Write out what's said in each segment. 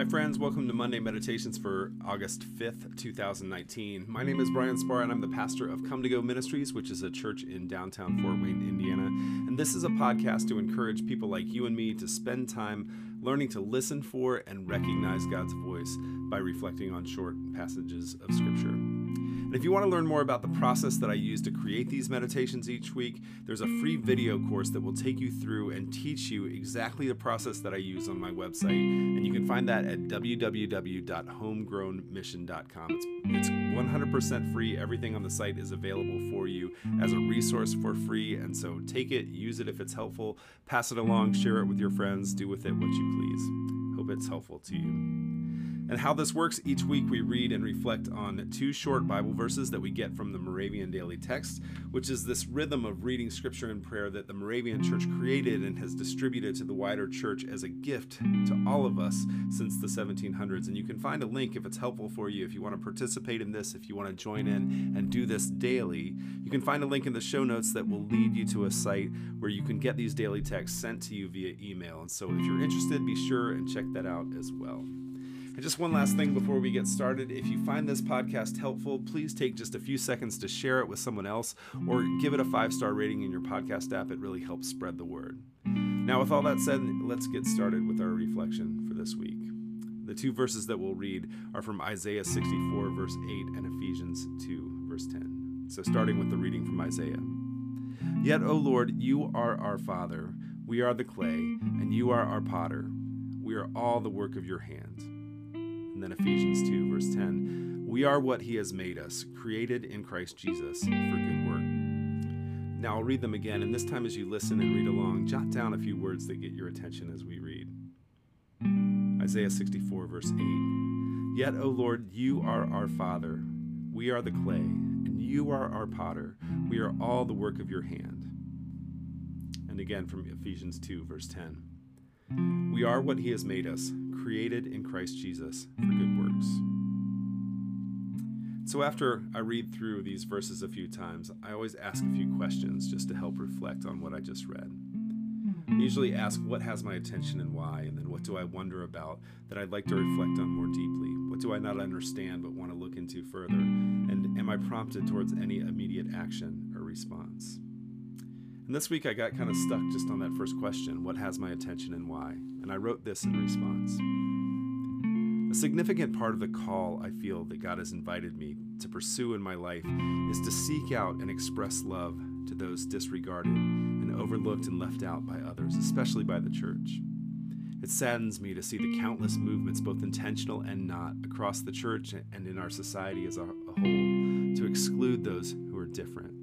Hi, friends. Welcome to Monday Meditations for August 5th, 2019. My name is Brian Spar, and I'm the pastor of Come to Go Ministries, which is a church in downtown Fort Wayne, Indiana. And this is a podcast to encourage people like you and me to spend time learning to listen for and recognize God's voice by reflecting on short passages of Scripture. And if you want to learn more about the process that I use to create these meditations each week, there's a free video course that will take you through and teach you exactly the process that I use on my website. And you can find that at www.homegrownmission.com. It's, it's 100% free. Everything on the site is available for you as a resource for free. And so take it, use it if it's helpful, pass it along, share it with your friends, do with it what you please. Hope it's helpful to you. And how this works each week, we read and reflect on two short Bible verses that we get from the Moravian Daily Text, which is this rhythm of reading scripture and prayer that the Moravian Church created and has distributed to the wider church as a gift to all of us since the 1700s. And you can find a link if it's helpful for you, if you want to participate in this, if you want to join in and do this daily. You can find a link in the show notes that will lead you to a site where you can get these daily texts sent to you via email. And so if you're interested, be sure and check that out as well. And just one last thing before we get started if you find this podcast helpful, please take just a few seconds to share it with someone else or give it a five star rating in your podcast app. It really helps spread the word. Now, with all that said, let's get started with our reflection for this week. The two verses that we'll read are from Isaiah 64, verse 8, and Ephesians 2, verse 10. So, starting with the reading from Isaiah. Yet, O Lord, you are our Father, we are the clay, and you are our potter. We are all the work of your hands. And then Ephesians 2, verse 10 We are what he has made us, created in Christ Jesus for good work. Now I'll read them again, and this time as you listen and read along, jot down a few words that get your attention as we read. Isaiah 64, verse 8 Yet, O Lord, you are our Father, we are the clay, and you are our potter. We are all the work of your hand. And again from Ephesians 2, verse 10 We are what he has made us created in Christ Jesus for good works. So, after I read through these verses a few times, I always ask a few questions just to help reflect on what I just read. I usually ask what has my attention and why, and then what do I wonder about that I'd like to reflect on more deeply? What do I not understand but want to look into further? And am I prompted towards any immediate action or response? And this week I got kind of stuck just on that first question what has my attention and why? And I wrote this in response. A significant part of the call I feel that God has invited me to pursue in my life is to seek out and express love to those disregarded and overlooked and left out by others, especially by the church. It saddens me to see the countless movements, both intentional and not, across the church and in our society as a, whole, to exclude those who are different.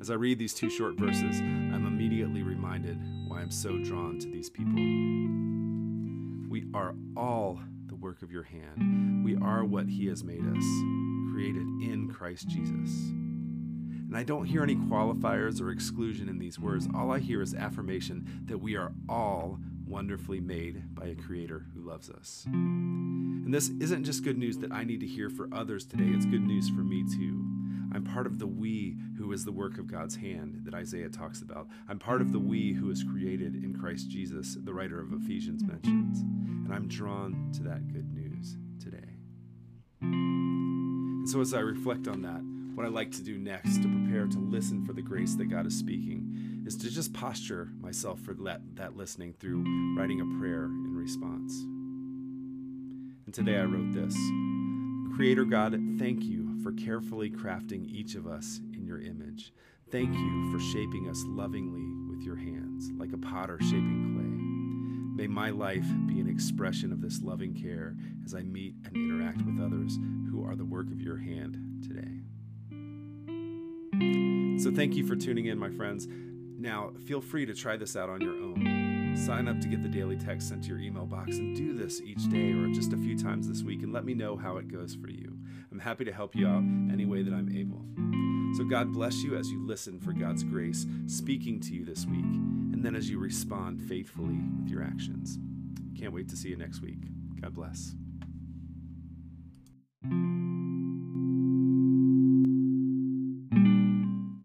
As I read these two short verses, I'm immediately reminded why I'm so drawn to these people. We are all the work of your hand. We are what He has made us, created in Christ Jesus. And I don't hear any qualifiers or exclusion in these words. All I hear is affirmation that we are all wonderfully made by a creator who loves us. And this isn't just good news that I need to hear for others today, it's good news for me too. I'm part of the we who is the work of God's hand that Isaiah talks about. I'm part of the we who is created in Christ Jesus, the writer of Ephesians mentions. And I'm drawn to that good news today. And so as I reflect on that, what I like to do next to prepare to listen for the grace that God is speaking is to just posture myself for that, that listening through writing a prayer in response. And today I wrote this Creator God, thank you for carefully crafting each of us in your image. Thank you for shaping us lovingly with your hands, like a potter shaping clay. May my life be an expression of this loving care as I meet and interact with others who are the work of your hand today. So, thank you for tuning in, my friends. Now, feel free to try this out on your own. Sign up to get the daily text sent to your email box and do this each day or just a few times this week and let me know how it goes for you. I'm happy to help you out any way that I'm able. So, God bless you as you listen for God's grace speaking to you this week, and then as you respond faithfully with your actions. Can't wait to see you next week. God bless.